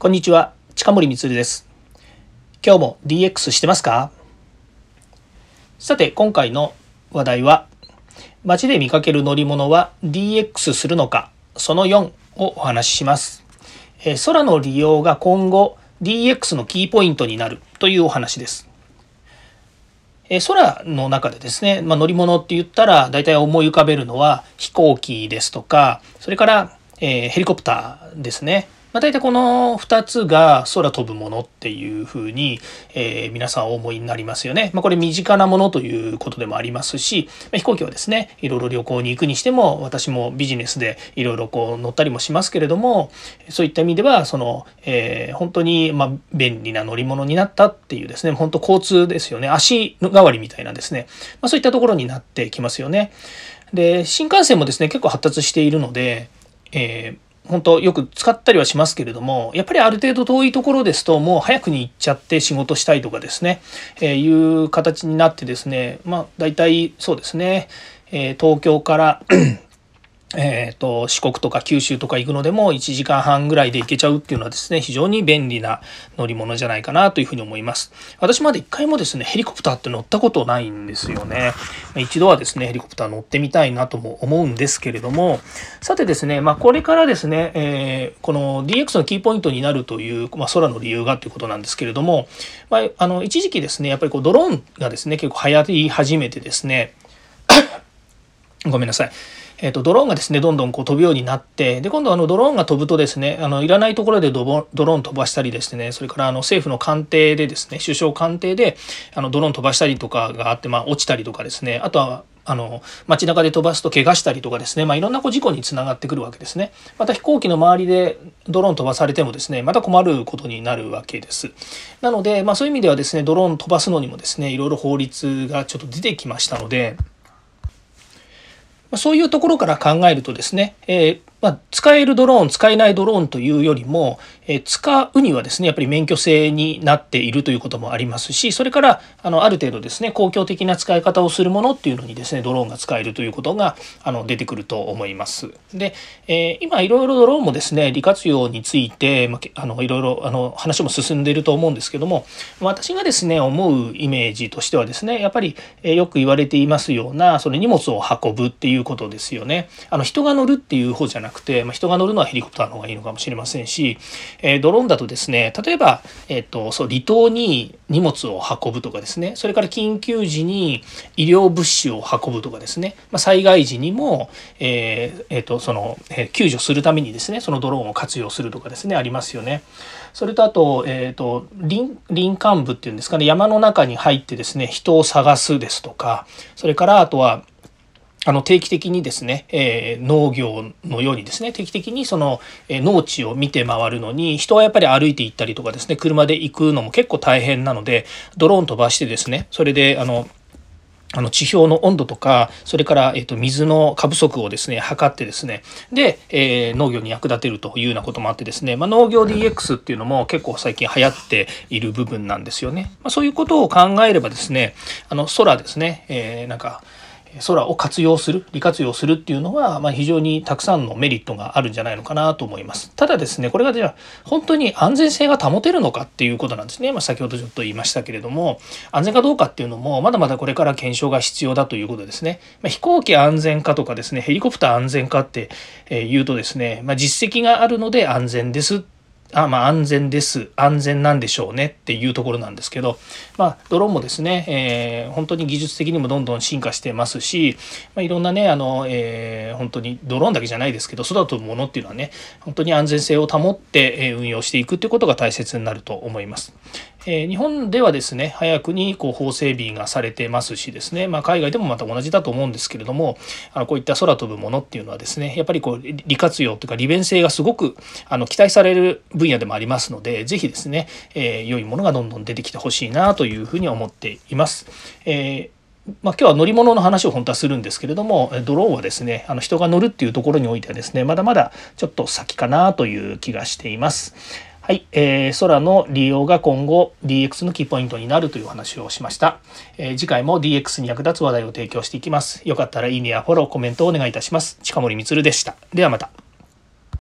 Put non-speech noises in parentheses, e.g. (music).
こんにちは、近森光です。今日も DX してますか？さて、今回の話題は、街で見かける乗り物は DX するのか、その4をお話しします。え空の利用が今後 DX のキーポイントになるというお話です。え空の中でですね、まあ、乗り物って言ったら大体思い浮かべるのは飛行機ですとか、それから、えー、ヘリコプターですね。まあ、大体この2つが空飛ぶものっていうふうに、えー、皆さんお思いになりますよね。まあ、これ身近なものということでもありますし、まあ、飛行機はですねいろいろ旅行に行くにしても私もビジネスでいろいろこう乗ったりもしますけれどもそういった意味ではその、えー、本当にま便利な乗り物になったっていうですね本当交通ですよね足代わりみたいなですね、まそういったところになってきますよね。で新幹線もですね結構発達しているので、えー本当よく使ったりはしますけれどもやっぱりある程度遠いところですともう早くに行っちゃって仕事したいとかですね、えー、いう形になってですねまあ大体そうですね、えー、東京からえーと、四国とか九州とか行くのでも1時間半ぐらいで行けちゃうっていうのはですね非常に便利な乗り物じゃないかなというふうに思います。私まで一回もですねヘリコプターって乗ったことないんですよね。一度はですねヘリコプター乗ってみたいなとも思うんですけれどもさてですねまあこれからですね、えー、この DX のキーポイントになるという、まあ、空の理由がということなんですけれども、まあ、あの一時期ですねやっぱりこうドローンがですね結構流行り始めてですね (coughs) ごめんなさい。えーと、ドローンがですねどんどんこう飛ぶようになってで今度あのドローンが飛ぶとですねあのいらないところでドローン飛ばしたりですねそれからあの政府の官邸でですね首相官邸であのドローン飛ばしたりとかがあって、まあ、落ちたりとかですねあとはあの街中で飛ばすと怪我したりとかですね、まあ、いろんなこう事故につながってくるわけですね。また飛行機の周りでドローン飛ばされてもですねまた困ることになるわけです。なので、まあ、そういう意味ではですねドローン飛ばすのにもですねいろいろ法律がちょっと出てきましたので。そういうところから考えるとですね、え、まあ、使えるドローン、使えないドローンというよりも、え、使うにはですね、やっぱり免許制になっているということもありますし、それから、あの、ある程度ですね、公共的な使い方をするものっていうのにですね、ドローンが使えるということが、あの、出てくると思います。で、えー、今、いろいろドローンもですね、利活用について、まあ、あの、いろいろ、あの、話も進んでいると思うんですけども、私がですね、思うイメージとしてはですね、やっぱり、え、よく言われていますような、その荷物を運ぶっていうことですよね。あの、人が乗るっていう方じゃなくて、まあ、人が乗るのはヘリコプターの方がいいのかもしれませんし、えー、ドローンだとですね例えば、えーと、そう離島に荷物を運ぶとかですねそれから緊急時に医療物資を運ぶとかですね、まあ、災害時にも、えーえーとそのえー、救助するためにですねそのドローンを活用するとかですねありますよね。それとあと,、えーと、林林間部っていうんですかね山の中に入ってですね人を探すですとかそれからあとはあの定期的にですね、えー、農業のようにですね定期的にその、えー、農地を見て回るのに人はやっぱり歩いて行ったりとかですね車で行くのも結構大変なのでドローン飛ばしてですねそれであのあの地表の温度とかそれから、えー、と水の過不足をですね測ってですねで、えー、農業に役立てるというようなこともあってですね、まあ、農業 DX っていうのも結構最近流行っている部分なんですよね。まあ、そういうことを考えればですねあの空ですね、えー、なんか空を活用する利活用するっていうのは、まあ、非常にたくさんのメリットがあるんじゃないのかなと思います。ただですねこれがじゃあ本当に安全性が保てるのかっていうことなんですね、まあ、先ほどちょっと言いましたけれども安全かどうかっていうのもまだまだこれから検証が必要だということですね、まあ、飛行機安全かとかですねヘリコプター安全かっていうとですね、まあ、実績があるので安全ですってあまあ、安全です安全なんでしょうねっていうところなんですけど、まあ、ドローンもですね、えー、本当に技術的にもどんどん進化してますし、まあ、いろんなねあの、えー、本当にドローンだけじゃないですけど空飛ぶものっていうのはね本当に安全性を保って運用していくっていうことが大切になると思います。えー、日本ではですね早くにこう法整備がされてますしですね、まあ、海外でもまた同じだと思うんですけれどもあのこういった空飛ぶものっていうのはですねやっぱりこう利活用というか利便性がすごくあの期待される分野でもありますので是非ですね、えー、良いものがどんどん出てきてほしいなというふうに思っています。えーまあ、今日は乗り物の話を本当はするんですけれどもドローンはですねあの人が乗るっていうところにおいてはですねまだまだちょっと先かなという気がしています。はい、えー、空の利用が今後 DX のキーポイントになるという話をしました、えー、次回も DX に役立つ話題を提供していきます。よかったらいいねやフォローコメントをお願いいたします。近森充でした。ではまた。